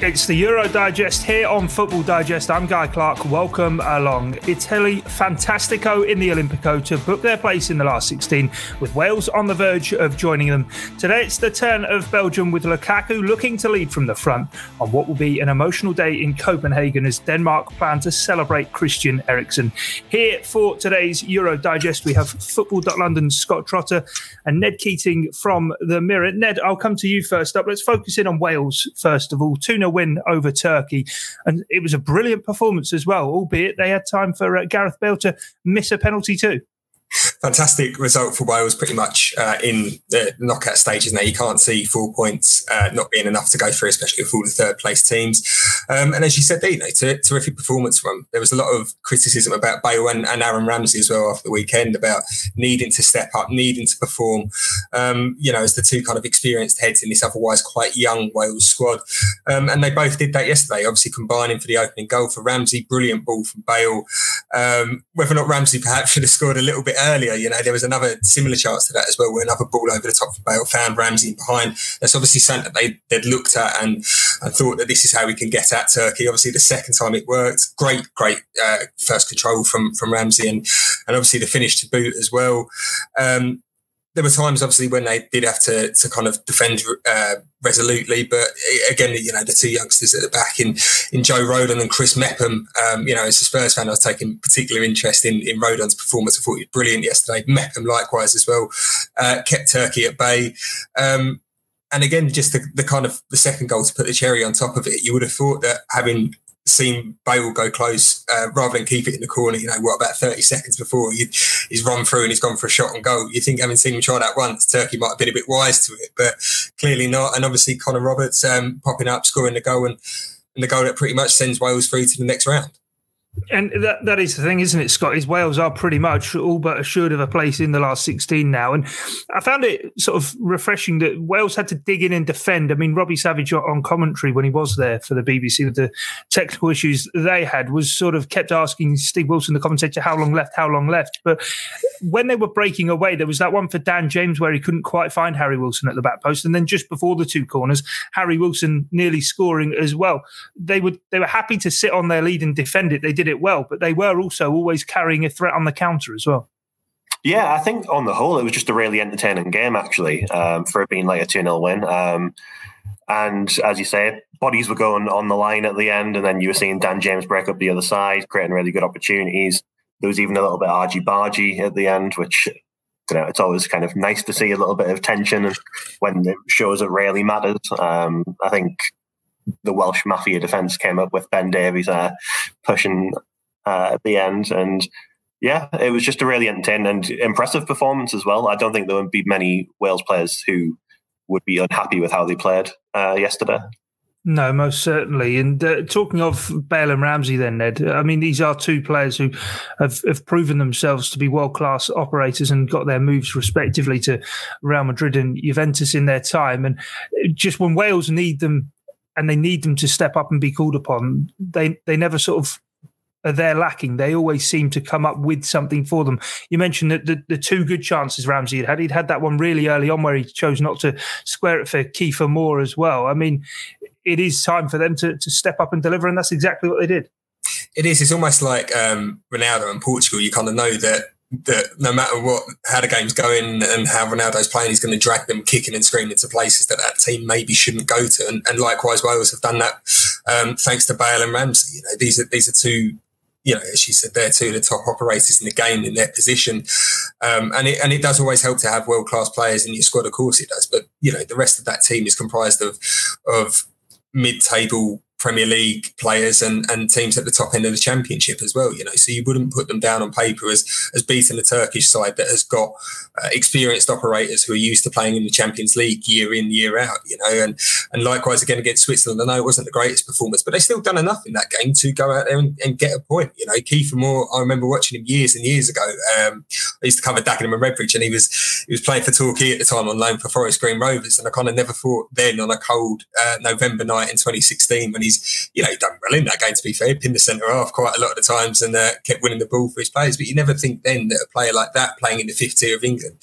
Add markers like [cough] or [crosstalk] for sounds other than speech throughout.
It's the Euro Digest here on Football Digest. I'm Guy Clark. Welcome along. Italy fantastico in the Olimpico to book their place in the last 16, with Wales on the verge of joining them. Today it's the turn of Belgium with Lukaku looking to lead from the front on what will be an emotional day in Copenhagen as Denmark plan to celebrate Christian Eriksen. Here for today's Euro Digest, we have Football.London's Scott Trotter and Ned Keating from the Mirror. Ned, I'll come to you first up. Let's focus in on Wales first of all. 2 0 win over Turkey. And it was a brilliant performance as well, albeit they had time for uh, Gareth Bale to miss a penalty too fantastic result for Wales pretty much uh, in the knockout stages now. You can't see four points uh, not being enough to go through, especially for all the third place teams. Um, and as you said, you know, ter- terrific performance from There was a lot of criticism about Bale and, and, Aaron Ramsey as well after the weekend about needing to step up, needing to perform, um, you know, as the two kind of experienced heads in this otherwise quite young Wales squad. Um, and they both did that yesterday, obviously combining for the opening goal for Ramsey, brilliant ball from Bale. Um, whether or not Ramsey perhaps should have scored a little bit earlier, you know, there was another similar chance to that as well, where another ball over the top of Bale found Ramsey behind. That's obviously something that they, they'd looked at and, and thought that this is how we can get at Turkey. Obviously, the second time it worked. Great, great uh, first control from from Ramsey and, and obviously the finish to boot as well. Um, there were times, obviously, when they did have to to kind of defend uh, resolutely, but again, you know, the two youngsters at the back in in Joe Rodon and Chris Mepham. Um, you know, as a Spurs fan, I was taking particular interest in in Rodon's performance. I thought he was brilliant yesterday. Mepham likewise as well, uh, kept Turkey at bay. Um, and again, just the, the kind of the second goal to put the cherry on top of it, you would have thought that having seen Bale go close uh, rather than keep it in the corner. You know, what about thirty seconds before he, he's run through and he's gone for a shot and goal. You think having seen him try that once, Turkey might have been a bit wise to it, but clearly not. And obviously Connor Roberts um, popping up, scoring the goal, and, and the goal that pretty much sends Wales through to the next round. And that, that is the thing, isn't it, Scott? Is Wales are pretty much all but assured of a place in the last 16 now. And I found it sort of refreshing that Wales had to dig in and defend. I mean, Robbie Savage on commentary when he was there for the BBC with the technical issues they had was sort of kept asking Steve Wilson, the commentator, how long left, how long left. But when they were breaking away, there was that one for Dan James where he couldn't quite find Harry Wilson at the back post. And then just before the two corners, Harry Wilson nearly scoring as well. They would they were happy to sit on their lead and defend it. They did it well, but they were also always carrying a threat on the counter as well. Yeah, I think on the whole, it was just a really entertaining game, actually, um, for it being like a 2 0 win. Um, and as you say, bodies were going on the line at the end, and then you were seeing Dan James break up the other side, creating really good opportunities. There was even a little bit argy bargy at the end, which you know, it's always kind of nice to see a little bit of tension when it shows it really matters. Um, I think the Welsh Mafia defence came up with Ben Davies pushing uh, at the end. And yeah, it was just a really entertaining and impressive performance as well. I don't think there would be many Wales players who would be unhappy with how they played uh, yesterday. No, most certainly. And uh, talking of Bale and Ramsey, then Ned, I mean these are two players who have, have proven themselves to be world class operators and got their moves respectively to Real Madrid and Juventus in their time. And just when Wales need them and they need them to step up and be called upon, they they never sort of are there lacking. They always seem to come up with something for them. You mentioned that the, the two good chances Ramsey had had. He'd had that one really early on where he chose not to square it for Kiefer Moore as well. I mean, it is time for them to, to step up and deliver, and that's exactly what they did. It is. It's almost like um, Ronaldo in Portugal. You kind of know that that no matter what, how the game's going and how Ronaldo's playing, he's going to drag them kicking and screaming to places that that team maybe shouldn't go to. And, and likewise, Wales have done that um, thanks to Bale and Ramsey. You know, these are these are two, you know, as you said, they're two of the top operators in the game in their position. Um, and it and it does always help to have world class players in your squad. Of course, it does. But you know, the rest of that team is comprised of of mid table Premier League players and, and teams at the top end of the championship as well, you know. So you wouldn't put them down on paper as as beating the Turkish side that has got uh, experienced operators who are used to playing in the Champions League year in, year out, you know. And and likewise again against Switzerland. I know it wasn't the greatest performance, but they still done enough in that game to go out there and, and get a point. You know, Kiefer Moore, I remember watching him years and years ago. Um, I used to cover Dagenham and Redbridge and he was he was playing for Torquay at the time on loan for Forest Green Rovers. And I kind of never thought then on a cold uh, November night in 2016 when he's, you know, done well in that game, to be fair, pinned the centre half quite a lot of the times and uh, kept winning the ball for his players. But you never think then that a player like that playing in the fifth tier of England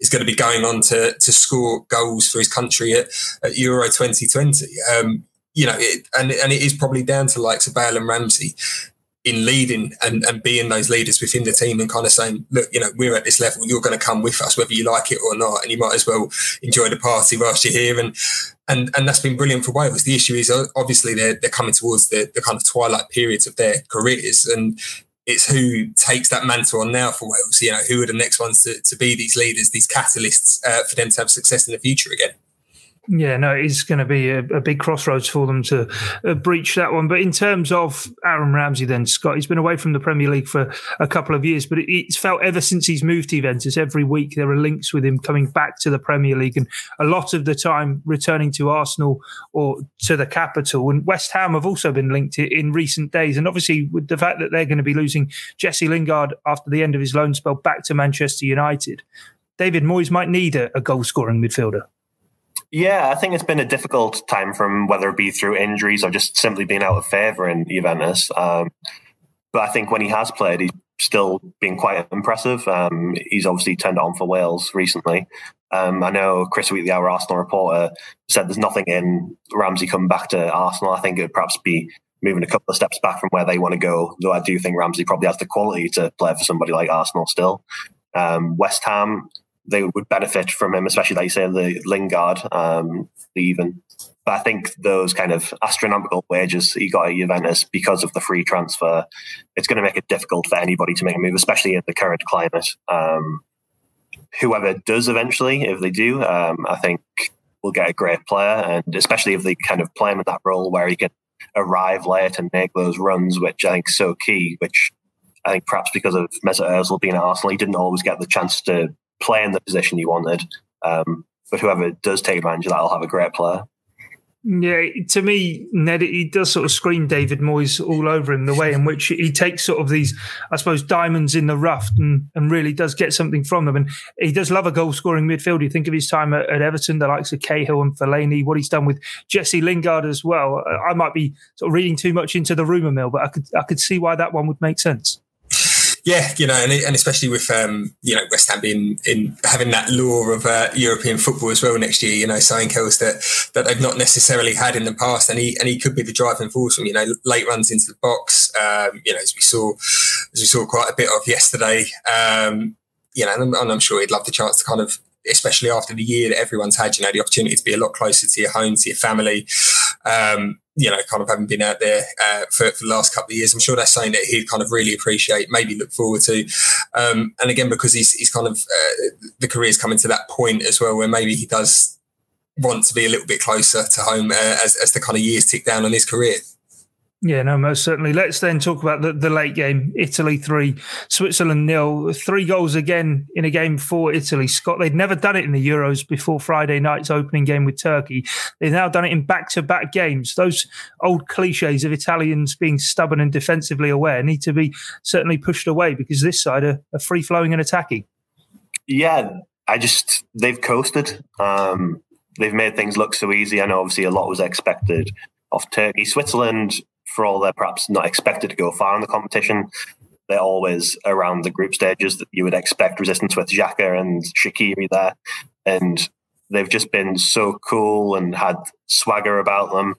is going to be going on to, to score goals for his country at, at Euro 2020. Um, you know, it, and and it is probably down to likes of Bale and Ramsey in leading and, and being those leaders within the team and kind of saying, look, you know, we're at this level, you're going to come with us, whether you like it or not, and you might as well enjoy the party whilst you're here. And and and that's been brilliant for Wales. The issue is obviously they're they're coming towards the, the kind of twilight periods of their careers, and it's who takes that mantle on now for Wales. You know, who are the next ones to, to be these leaders, these catalysts uh, for them to have success in the future again. Yeah, no, it's going to be a, a, big crossroads for them to uh, breach that one. But in terms of Aaron Ramsey, then Scott, he's been away from the Premier League for a couple of years, but it's felt ever since he's moved to Juventus, every week there are links with him coming back to the Premier League, and a lot of the time returning to Arsenal or to the capital. And West Ham have also been linked in recent days, and obviously with the fact that they're going to be losing Jesse Lingard after the end of his loan spell back to Manchester United, David Moyes might need a, a goal scoring midfielder. Yeah, I think it's been a difficult time from whether it be through injuries or just simply being out of favour in Juventus. Um, but I think when he has played, he's still been quite impressive. Um, he's obviously turned on for Wales recently. Um, I know Chris Wheatley, our Arsenal reporter, said there's nothing in Ramsey coming back to Arsenal. I think it would perhaps be moving a couple of steps back from where they want to go, though I do think Ramsey probably has the quality to play for somebody like Arsenal still. Um, West Ham, they would benefit from him, especially like you say the Lingard um, leaving. But I think those kind of astronomical wages he got at Juventus because of the free transfer, it's going to make it difficult for anybody to make a move, especially in the current climate. Um, whoever does eventually, if they do, um, I think will get a great player, and especially if they kind of play him in that role where he can arrive late and make those runs, which I think is so key. Which I think perhaps because of Mesut Ozil being at Arsenal, he didn't always get the chance to play in the position you wanted. Um, but whoever does take advantage of that will have a great player. Yeah, to me, Ned, he does sort of scream David Moyes all over him. The way in which he takes sort of these, I suppose, diamonds in the rough and, and really does get something from them. And he does love a goal scoring midfield. You think of his time at, at, Everton, the likes of Cahill and Fellaini, what he's done with Jesse Lingard as well. I might be sort of reading too much into the rumour mill, but I could I could see why that one would make sense. Yeah, you know, and, and especially with um, you know West Ham being in having that lure of uh, European football as well next year. You know, something else that that they've not necessarily had in the past, and he and he could be the driving force from you know late runs into the box. Um, you know, as we saw as we saw quite a bit of yesterday. Um, you know, and I'm, and I'm sure he'd love the chance to kind of especially after the year that everyone's had, you know, the opportunity to be a lot closer to your home, to your family. Um, you know, kind of having been out there uh, for, for, the last couple of years, I'm sure that's something that he'd kind of really appreciate, maybe look forward to. Um, and again, because he's, he's kind of uh, the career's coming to that point as well, where maybe he does want to be a little bit closer to home uh, as, as the kind of years tick down on his career. Yeah, no, most certainly. Let's then talk about the, the late game. Italy three, Switzerland nil. Three goals again in a game for Italy. Scott, they'd never done it in the Euros before Friday night's opening game with Turkey. They've now done it in back to back games. Those old cliches of Italians being stubborn and defensively aware need to be certainly pushed away because this side are, are free flowing and attacking. Yeah, I just, they've coasted. Um, they've made things look so easy. I know obviously a lot was expected of Turkey. Switzerland for all they're perhaps not expected to go far in the competition, they're always around the group stages that you would expect resistance with Xhaka and Shaqiri there. And they've just been so cool and had swagger about them.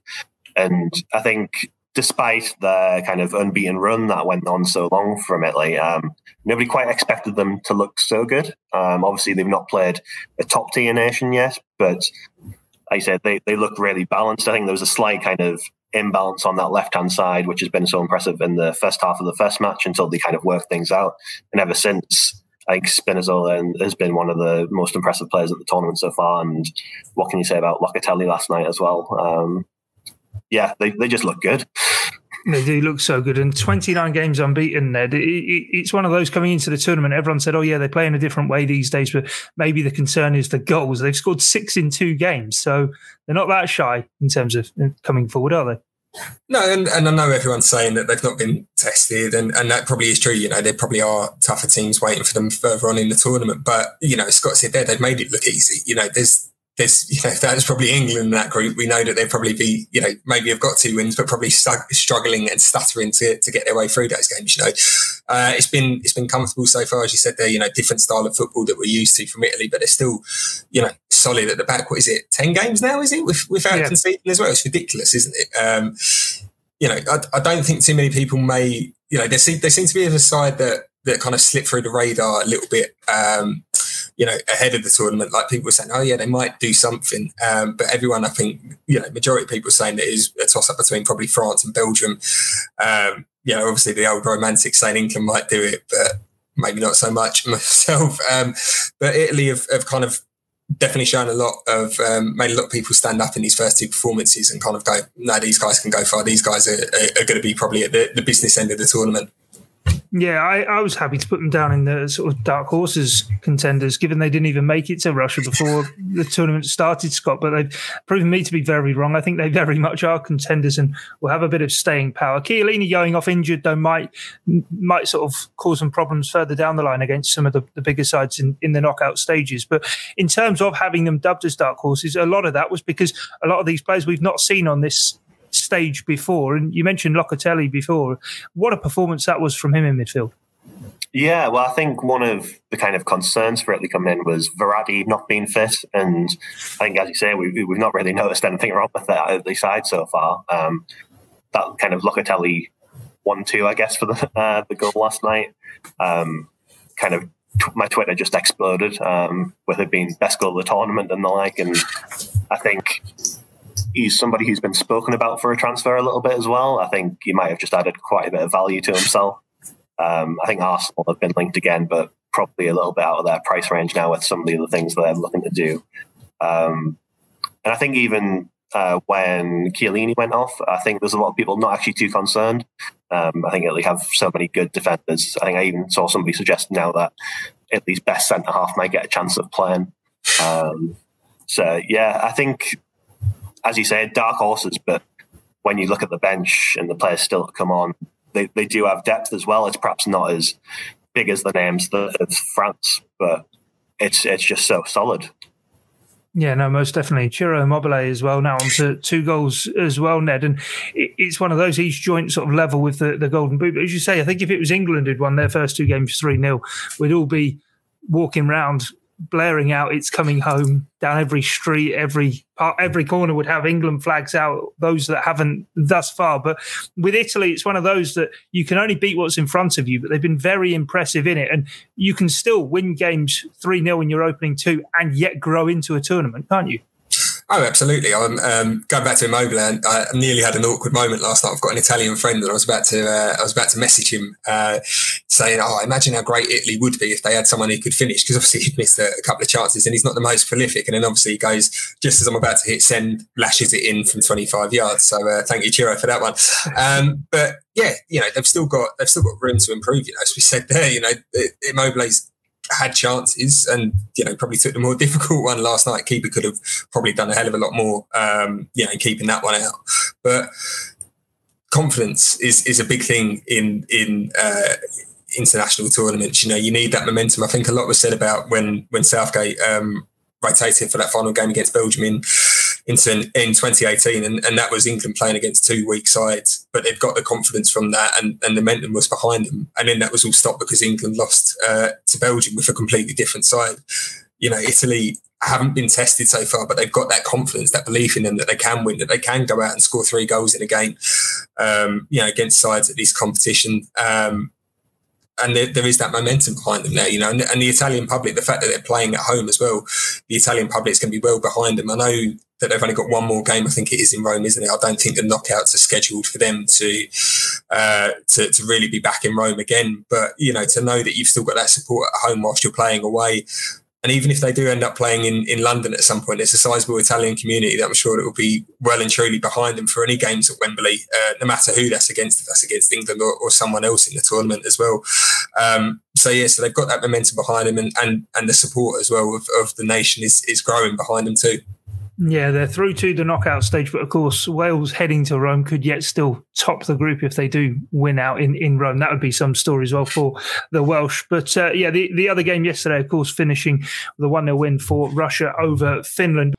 And I think despite the kind of unbeaten run that went on so long from Italy, um, nobody quite expected them to look so good. Um, obviously, they've not played a top tier nation yet, but like I said, they, they look really balanced. I think there was a slight kind of imbalance on that left hand side, which has been so impressive in the first half of the first match until they kind of worked things out. And ever since, I think Spinazzola has been one of the most impressive players at the tournament so far. And what can you say about Locatelli last night as well? Um, yeah, they, they just look good. They do look so good. And 29 games unbeaten, Ned. It, it, it's one of those coming into the tournament. Everyone said, oh, yeah, they play in a different way these days, but maybe the concern is the goals. They've scored six in two games. So they're not that shy in terms of coming forward, are they? No, and, and I know everyone's saying that they've not been tested, and, and that probably is true. You know, there probably are tougher teams waiting for them further on in the tournament. But, you know, Scott said there, they've made it look easy. You know, there's there's, you know, that was probably England in that group, we know that they'd probably be, you know, maybe have got two wins, but probably struggling and stuttering to, to get their way through those games. You know, uh, it's been it's been comfortable so far, as you said. There, you know, different style of football that we're used to from Italy, but they're still, you know, solid at the back. What is it? Ten games now, is it? With, without yeah. conceding as well, it's ridiculous, isn't it? Um, you know, I, I, don't think too many people may, you know, they seem they seem to be a side that that kind of slip through the radar a little bit. Um, you know, ahead of the tournament, like people were saying, oh yeah, they might do something. Um, but everyone, I think, you know, majority of people saying that is a toss up between probably France and Belgium. Um, you know, obviously the old romantic saying England might do it, but maybe not so much [laughs] myself. Um, but Italy have, have, kind of definitely shown a lot of um, made a lot of people stand up in these first two performances and kind of go, no, these guys can go far. These guys are, are, are going to be probably at the, the business end of the tournament. Yeah, I, I, was happy to put them down in the sort of dark horses contenders, given they didn't even make it to Russia before [laughs] the tournament started, Scott. But they've proven me to be very wrong. I think they very much are contenders and will have a bit of staying power. Chiellini going off injured, though, might might sort of cause some problems further down the line against some of the, the bigger sides in, in the knockout stages. But in terms of having them dubbed as dark horses, a lot of that was because a lot of these players we've not seen on this stage before. And you mentioned Locatelli before. What a performance that was from him in midfield. Yeah, well, I think one of the kind of concerns for Italy coming in was Verratti not being fit, and I think, as you say, we, we've not really noticed anything wrong with that at the side so far. Um, that kind of Locatelli one-two, I guess, for the [laughs] uh, the goal last night. Um, kind of my Twitter just exploded um, with it being best goal of the tournament and the like, and I think he's somebody who's been spoken about for a transfer a little bit as well. I think he might have just added quite a bit of value to himself. Um, I think Arsenal have been linked again, but probably a little bit out of their price range now with some of the other things they're looking to do. Um, and I think even uh, when Chiellini went off, I think there's a lot of people not actually too concerned. Um, I think Italy have so many good defenders. I think I even saw somebody suggest now that Italy's best centre half might get a chance of playing. Um, so yeah, I think as you said, dark horses, but when you look at the bench and the players still come on, they, they do have depth as well. It's perhaps not as big as the names of France, but it's it's just so solid. Yeah, no, most definitely. Ciro Immobile as well now on to two goals as well, Ned. And it's one of those each joint sort of level with the, the Golden Boot. But as you say, I think if it was England who'd won their first two games 3 0, we'd all be walking around blaring out "It's coming home" down every street, every part, every corner would have England flags out. Those that haven't thus far, but with Italy, it's one of those that you can only beat what's in front of you. But they've been very impressive in it, and you can still win games three 0 in your opening two, and yet grow into a tournament, can't you? Oh, absolutely. I'm um, going back to Immobile. And I nearly had an awkward moment last night. I've got an Italian friend, and I was about to uh, I was about to message him uh, saying, "Oh, imagine how great Italy would be if they had someone who could finish." Because obviously he'd missed a, a, couple of chances, and he's not the most prolific. And then obviously he goes just as I'm about to hit send, lashes it in from 25 yards. So uh, thank you, Ciro, for that one. Um, but yeah, you know they've still got they've still got room to improve. You know, as we said there, you know, Immobile's had chances and you know probably took the more [laughs] difficult one last night. Keeper could have probably done a hell of a lot more, um, you know, keeping that one out. But confidence is is a big thing in in uh, international tournaments. You know, you need that momentum. I think a lot was said about when when Southgate um, rotated for that final game against Belgium in into in 2018, and, and that was England playing against two weak sides, but they've got the confidence from that, and, and the momentum was behind them, and then that was all stopped because England lost uh, to Belgium with a completely different side. You know, Italy haven't been tested so far, but they've got that confidence, that belief in them that they can win, that they can go out and score three goals in a game, um, you know, against sides at this competition. Um, and there, is that momentum behind them there, you know, and, and, the Italian public, the fact that they're playing at home as well, the Italian public is going to be well behind them. I know that they've only got one more game. I think it is in Rome, isn't it? I don't think the knockouts are scheduled for them to uh, to, to really be back in Rome again. But you know, to know that you've still got that support at home whilst you're playing away, and even if they do end up playing in, in London at some point, there's a sizable Italian community that I'm sure that will be well and truly behind them for any games at Wembley, uh, no matter who that's against, if that's against England or, or someone else in the tournament as well. Um, so yeah, so they've got that momentum behind them, and and, and the support as well of, of the nation is is growing behind them too. Yeah, they're through to the knockout stage, but of course, Wales heading to Rome could yet still top the group if they do win out in, in Rome. That would be some story as well for the Welsh. But uh, yeah, the, the other game yesterday, of course, finishing the 1 0 win for Russia over Finland.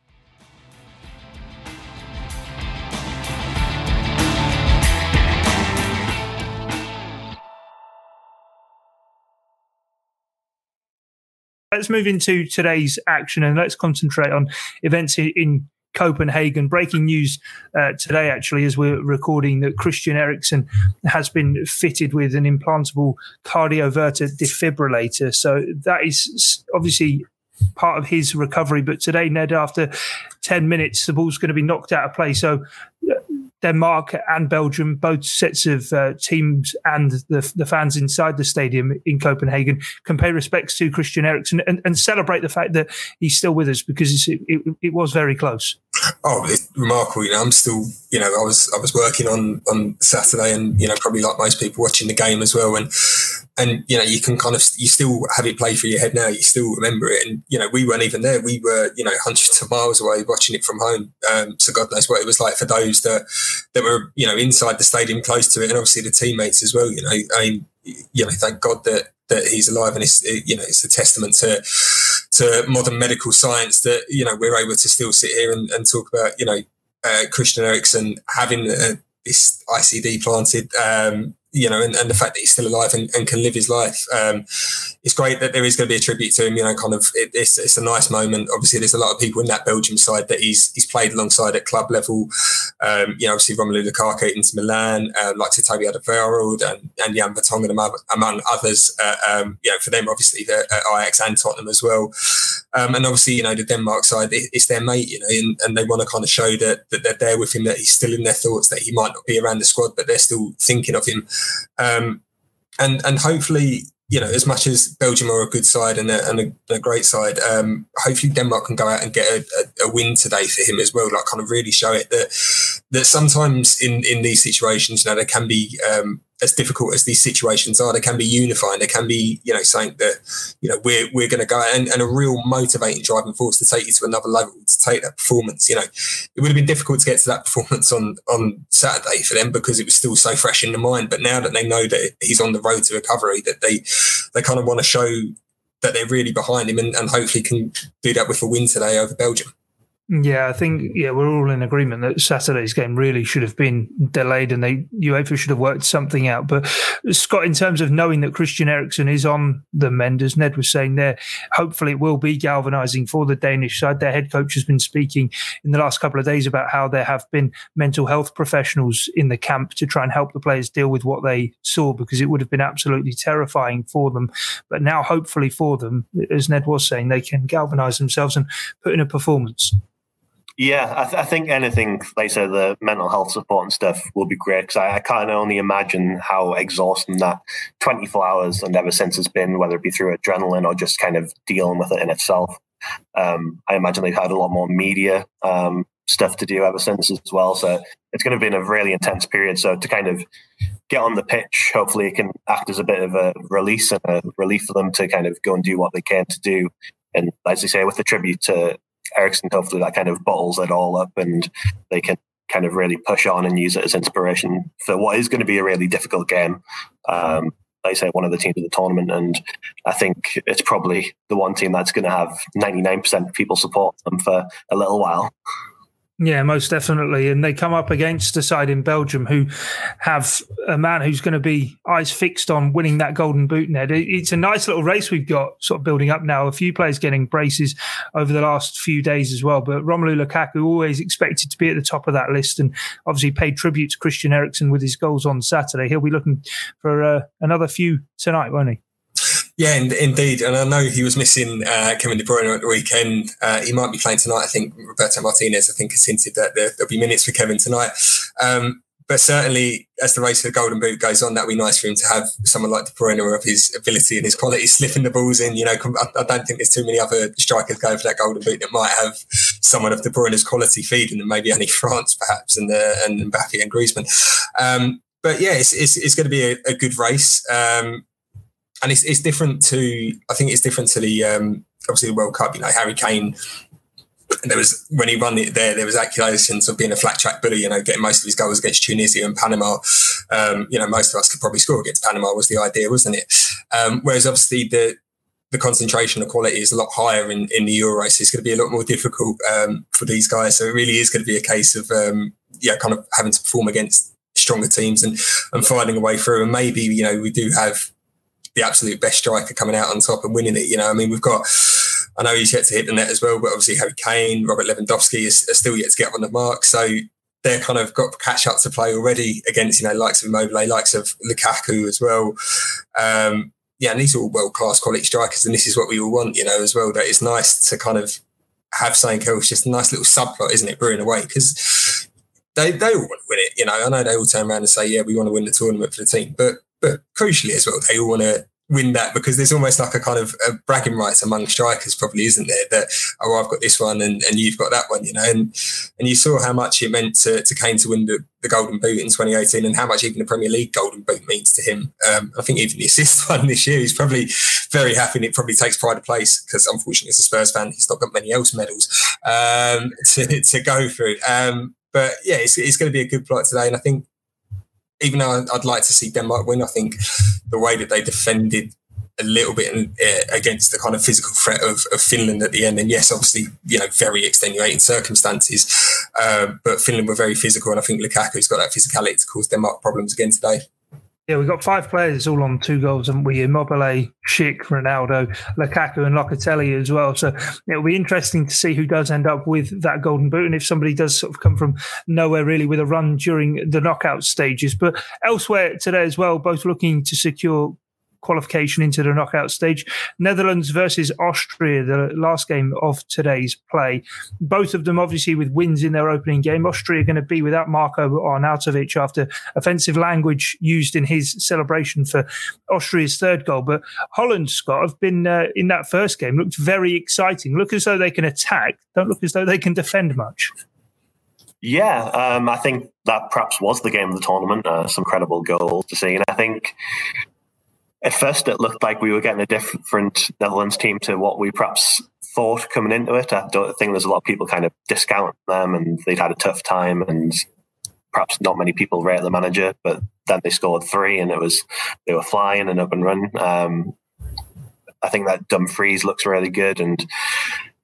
Let's move into today's action and let's concentrate on events in, Copenhagen. Breaking news uh, today, actually, as we're recording, that Christian Eriksen has been fitted with an implantable cardioverter defibrillator. So that is obviously part of his recovery. But today, Ned, after 10 minutes, the ball's going to be knocked out of play. So uh, Denmark and Belgium, both sets of uh, teams and the, the fans inside the stadium in Copenhagen, can pay respects to Christian Eriksen and, and celebrate the fact that he's still with us because it, it, it was very close. Oh, it's remarkable. You know, I'm still, you know, I was I was working on on Saturday, and you know, probably like most people watching the game as well, and and you know, you can kind of you still have it play through your head now. You still remember it, and you know, we weren't even there. We were, you know, hundreds of miles away watching it from home. Um, so God knows what it was like for those that that were, you know, inside the stadium, close to it, and obviously the teammates as well. You know, I mean, you know, thank God that that he's alive, and it's you know, it's a testament to to modern medical science that you know we're able to still sit here and, and talk about you know uh, Christian Eriksen having uh, this ICD planted. Um, you know, and, and the fact that he's still alive and, and can live his life. Um, it's great that there is going to be a tribute to him. You know, kind of it, it's, it's a nice moment. Obviously, there's a lot of people in that Belgium side that he's he's played alongside at club level. Um, you know, obviously Romelu Lukaku into Milan, uh, like to Toby Alderweireld and, and Jan Vertonghen among others. Uh, um, you know, for them, obviously, the uh, Ajax and Tottenham as well. Um, and obviously, you know, the Denmark side, it, it's their mate, you know, and, and they want to kind of show that, that they're there with him, that he's still in their thoughts, that he might not be around the squad, but they're still thinking of him. Um, and and hopefully, you know, as much as Belgium are a good side and a, and a, a great side, um, hopefully Denmark can go out and get a, a, a, win today for him as well. Like, kind of really show it that that sometimes in in these situations, you know, there can be um, as difficult as these situations are, they can be unifying. They can be, you know, saying that, you know, we're we're going to go and, and a real motivating driving force to take you to another level, to take that performance. You know, it would have been difficult to get to that performance on on Saturday for them because it was still so fresh in the mind. But now that they know that he's on the road to recovery, that they they kind of want to show that they're really behind him and, and hopefully can do that with a win today over Belgium. Yeah, I think yeah we're all in agreement that Saturday's game really should have been delayed, and they UEFA should have worked something out. But Scott, in terms of knowing that Christian Eriksen is on the mend, as Ned was saying there, hopefully it will be galvanising for the Danish side. Their head coach has been speaking in the last couple of days about how there have been mental health professionals in the camp to try and help the players deal with what they saw, because it would have been absolutely terrifying for them. But now, hopefully for them, as Ned was saying, they can galvanise themselves and put in a performance. Yeah, I, th- I, think anything like say the mental health support and stuff will be great because I, I can't only imagine how exhausting that 24 hours and ever since has been, whether it be through adrenaline or just kind of dealing with it in itself. Um, I imagine they've had a lot more media um, stuff to do ever since as well. So it's going to be a really intense period. So to kind of get on the pitch, hopefully it can act as a bit of a release and a relief for them to kind of go and do what they can to do. And as I say, with the tribute to Eriksen, hopefully that kind of bottles it all up and they can kind of really push on and use it as inspiration for what is going to be a really difficult game. Um, like I say, one of the teams of the tournament, and I think it's probably the one team that's going to have 99% of people support them for a little while. Yeah, most definitely. And they come up against a side in Belgium who have a man who's going to be eyes fixed on winning that golden boot Ned. It's a nice little race we've got sort of building up now. A few players getting braces over the last few days as well. But Romelu Lukaku always expected to be at the top of that list and obviously paid tribute to Christian Eriksen with his goals on Saturday. He'll be looking for uh, another few tonight, won't he? Yeah, indeed. And I know he was missing uh, Kevin De Bruyne at the weekend. Uh, he might be playing tonight. I think Roberto Martinez, I think, has hinted that there, will be minutes for Kevin tonight. Um, but certainly, as the race for the Golden Boot goes on, that'd be nice for him to have someone like De Bruyne of his ability and his quality slipping the balls in. You know, I don't think there's too many other strikers going for that Golden Boot that might have someone of De Bruyne's quality feeding them. Maybe only France, perhaps, and uh, and Mbappe and Griezmann. Um, but yeah, it's, it's, it's, going to be a, a good race. Um, and it's, it's different to I think it's different to the um, obviously the World Cup. You know, Harry Kane. There was when he run it there. There was accusations of being a flat track bully. You know, getting most of his goals against Tunisia and Panama. Um, you know, most of us could probably score against Panama. Was the idea, wasn't it? Um, whereas obviously the the concentration of quality is a lot higher in, in the Euros. So it's going to be a lot more difficult um, for these guys. So it really is going to be a case of um, yeah, kind of having to perform against stronger teams and and finding a way through. And maybe you know we do have the absolute best striker coming out on top and winning it. You know, I mean, we've got. I know he's yet to hit the net as well, but obviously Harry Kane, Robert Lewandowski is, are still yet to get on the mark. So they're kind of got catch up to play already against you know likes of Immobile, likes of Lukaku as well. Um, yeah, and these are all world class quality strikers, and this is what we all want, you know, as well. That it's nice to kind of have something else, just a nice little subplot, isn't it, brewing away? Because they they all want to win it, you know. I know they all turn around and say, yeah, we want to win the tournament for the team, but but crucially as well, they all want to win that because there's almost like a kind of a bragging rights among strikers, probably, isn't there? That oh, I've got this one and, and you've got that one, you know. And and you saw how much it meant to, to Kane to win the, the Golden Boot in 2018, and how much even the Premier League Golden Boot means to him. Um, I think even the assist [laughs] one this year, he's probably very happy, and it probably takes pride of place because unfortunately, as a Spurs fan, he's not got many else medals um, [laughs] to to go through. Um, but yeah, it's, it's going to be a good plot today, and I think even though I'd like to see Denmark win, I think the way that they defended a little bit in, uh, against the kind of physical threat of, of, Finland at the end. And yes, obviously, you know, very extenuating circumstances, uh, but Finland were very physical, and I think Lukaku's got that physicality to cause Denmark problems again today. Yeah, we've got five players It's all on two goals, haven't we? Immobile, Schick, Ronaldo, Lukaku, and Locatelli as well. So it'll be interesting to see who does end up with that golden boot and if somebody does sort of come from nowhere really with a run during the knockout stages. But elsewhere today as well, both looking to secure qualification into the knockout stage. Netherlands versus Austria, the last game of today's play. Both of them obviously with wins in their opening game. Austria going to be without Marko Arnautovic after offensive language used in his celebration for Austria's third goal. But Holland, Scott, have been uh, in that first game, looked very exciting. Look as though they can attack, don't look as though they can defend much. Yeah, um, I think that perhaps was the game of the tournament. Uh, some credible goals to see, and I think at first it looked like we were getting a different Netherlands team to what we perhaps thought coming into it. I don't think there's a lot of people kind of discount them and they'd had a tough time and perhaps not many people rate the manager, but then they scored three and it was they were flying and up and run. Um, I think that Dumfries looks really good and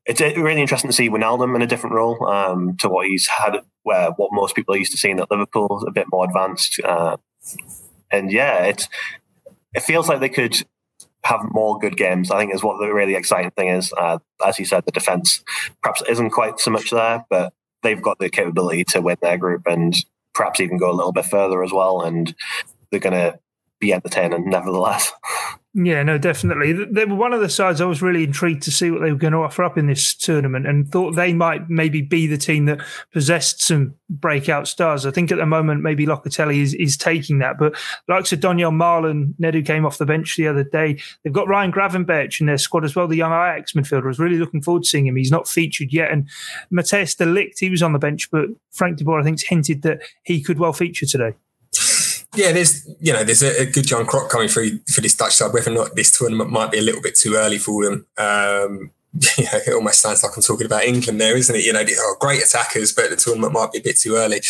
it's really interesting to see Wijnaldum in a different role um, to what he's had, where what most people are used to seeing at Liverpool, a bit more advanced. Uh, and yeah, it's it feels like they could have more good games. I think is what the really exciting thing is. Uh, as you said, the defense perhaps isn't quite so much there, but they've got the capability to win their group and perhaps even go a little bit further as well. And they're going to be entertaining nevertheless. Yeah, no, definitely. They were one of the sides I was really intrigued to see what they were going to offer up in this tournament and thought they might maybe be the team that possessed some breakout stars. I think at the moment, maybe Locatelli is, is taking that. But likes of Donyell Malen, Nedu came off the bench the other day. They've got Ryan Gravenberch in their squad as well, the young Ajax midfielder. I was really looking forward to seeing him. He's not featured yet. And de Ligt, he was on the bench, but Frank de Boer, I think, hinted that he could well feature today yeah, there's you know there's a, a, good Jon Krok coming through for this Dutch side. Whether or not this tournament might be a little bit too early for them, um, [laughs] you know, it almost sounds like I'm talking about England there, isn't it? You know, they are great attackers, but the tournament might be a bit too early.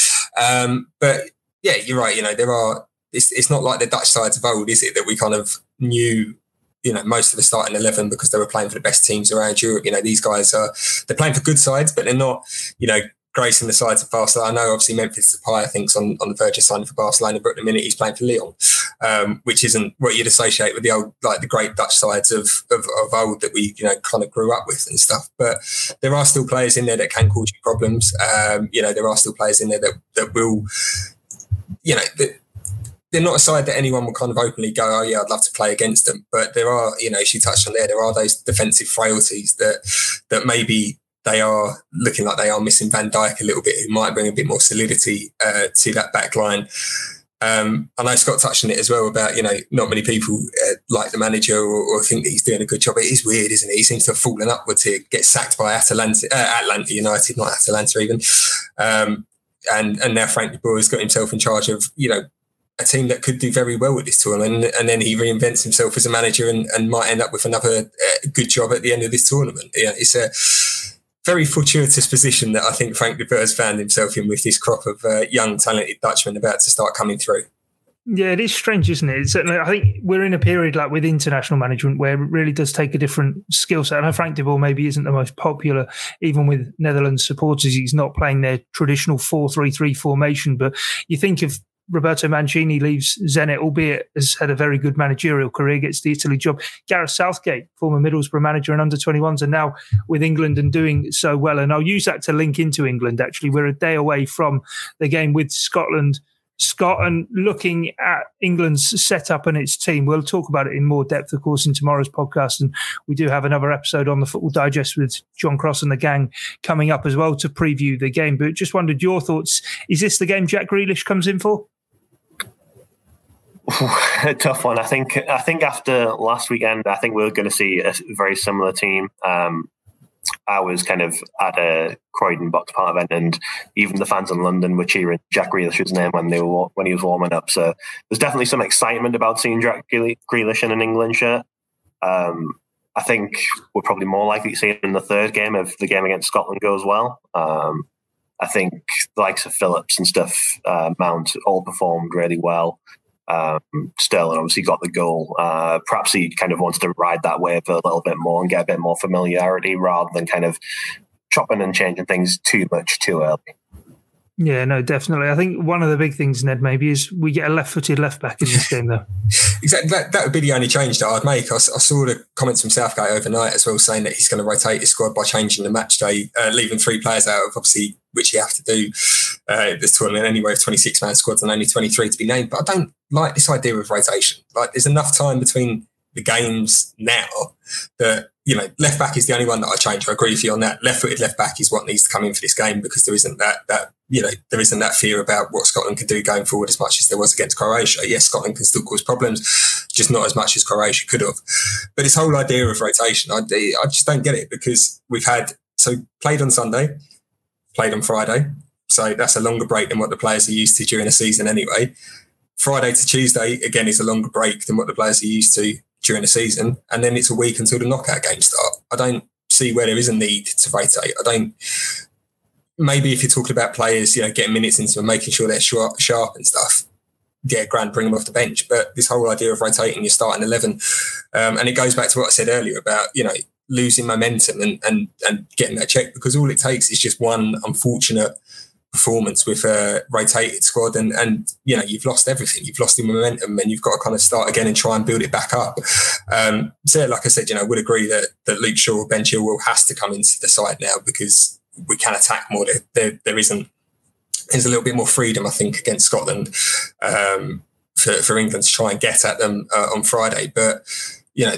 Um, but yeah, you're right. You know, there are. It's, it's not like the Dutch sides of old, is it? That we kind of knew you know most of the starting 11 because they were playing for the best teams around Europe. You know these guys are they're playing for good sides, but they're not you know gracing the sides of Barcelona. I know obviously Memphis Depay, I think, on, on the verge of signing for Barcelona, but at the minute he's playing for Lyon, um, which isn't what you'd associate with the old, like the great Dutch sides of, of, of, old that we, you know, kind of grew up with and stuff. But there are still players in there that can cause you problems. Um, you know, there are still players in there that, that will, you know, that, they're not a side that anyone will kind of openly go, oh yeah, I'd love to play against them. But there are, you know, she touched on there, there are those defensive frailties that that maybe they are looking like they are missing Van Dijk a little bit, who might bring a bit more solidity uh, to that back line. Um, I know Scott touched on it as well about, you know, not many people uh, like the manager or, or, think that he's doing a good job. It is weird, isn't it? He seems to have fallen upwards here, get sacked by Atalanta, uh, Atlanta United, not Atalanta even. Um, and, and now Frank de Boer has got himself in charge of, you know, a team that could do very well with this tournament. And, and then he reinvents himself as a manager and, and might end up with another uh, good job at the end of this tournament. Yeah, it's a, very fortuitous position that I think Frank de Boer has found himself in with this crop of uh, young, talented Dutchmen about to start coming through. Yeah, it is strange, isn't it? Certainly, I think we're in a period like with international management where it really does take a different skill set. I know Frank de Boer maybe isn't the most popular, even with Netherlands supporters. He's not playing their traditional four-three-three formation, but you think of Roberto Mancini leaves Zenit, albeit has had a very good managerial career, gets the Italy job. Gareth Southgate, former Middlesbrough manager and under 21s, and now with England and doing so well. And I'll use that to link into England, actually. We're a day away from the game with Scotland Scott, and looking at England's setup and its team. We'll talk about it in more depth, of course, in tomorrow's podcast. And we do have another episode on the Football Digest with John Cross and the gang coming up as well to preview the game. But just wondered your thoughts. Is this the game Jack Grealish comes in for? A [laughs] tough one. I think. I think after last weekend, I think we're going to see a very similar team. Um, I was kind of at a Croydon Boxpark event, and even the fans in London were cheering Jack Grealish's name when they were when he was warming up. So there's definitely some excitement about seeing Jack Grealish in an England shirt. Um, I think we're probably more likely to see him in the third game if the game against Scotland goes well. Um, I think the likes of Phillips and stuff, uh, Mount, all performed really well um, Sterling obviously got the goal. Uh, perhaps he kind of wants to ride that wave a little bit more and get a bit more familiarity rather than kind of chopping and changing things too much too early. Yeah, no, definitely. I think one of the big things, Ned, maybe is we get a left-footed left back in this game, though. [laughs] exactly. That, that would be the only change that I'd make. I, I, saw the comments from Southgate overnight as well, saying that he's going to rotate his squad by changing the match day, uh, leaving three players out of obviously which you have to do uh, this tournament anyway of 26 man squads and only 23 to be named. But I don't like this idea of rotation. Like, there's enough time between the games now that you know left back is the only one that I change. I agree with you on that. Left footed left back is what needs to come in for this game because there isn't that that you know there isn't that fear about what Scotland can do going forward as much as there was against Croatia. Yes, Scotland can still cause problems, just not as much as Croatia could have. But this whole idea of rotation, I I just don't get it because we've had so played on Sunday, played on Friday. So that's a longer break than what the players are used to during a season anyway. Friday to Tuesday, again, is a longer break than what the players are used to during the season. And then it's a week until the knockout games start. I don't see where there is a need to rotate. I don't. Maybe if you're talking about players, you know, getting minutes into and making sure they're sharp, sharp and stuff, yeah, grand, bring them off the bench. But this whole idea of rotating your starting 11, um, and it goes back to what I said earlier about, you know, losing momentum and, and, and getting that check because all it takes is just one unfortunate performance with a rotated squad and and you know you've lost everything. You've lost the momentum and you've got to kind of start again and try and build it back up. Um, so like I said you know I would agree that that Luke Shaw Ben Chilwell has to come into the side now because we can attack more. There, there, there isn't there's a little bit more freedom I think against Scotland um, for, for England to try and get at them uh, on Friday. But you know,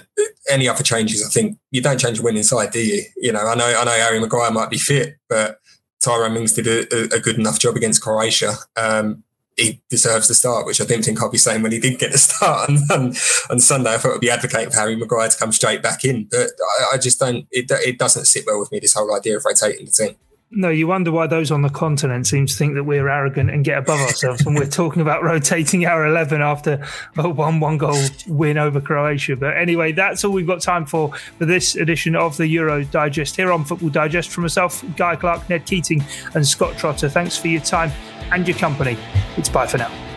any other changes, I think you don't change a winning side, do you? You know, I know, I know Harry Maguire might be fit, but Tyrone Mings did a, a, good enough job against Croatia. Um, he deserves the start, which I didn't think I'd be saying when he did get the start on, on, on Sunday. I thought I'd be advocating for Harry Maguire to come straight back in, but I, I just don't. It, it doesn't sit well with me. This whole idea of rotating the team. No, you wonder why those on the continent seem to think that we're arrogant and get above ourselves when we're [laughs] talking about rotating our 11 after a 1 1 goal win over Croatia. But anyway, that's all we've got time for for this edition of the Euro Digest here on Football Digest. From myself, Guy Clark, Ned Keating, and Scott Trotter, thanks for your time and your company. It's bye for now.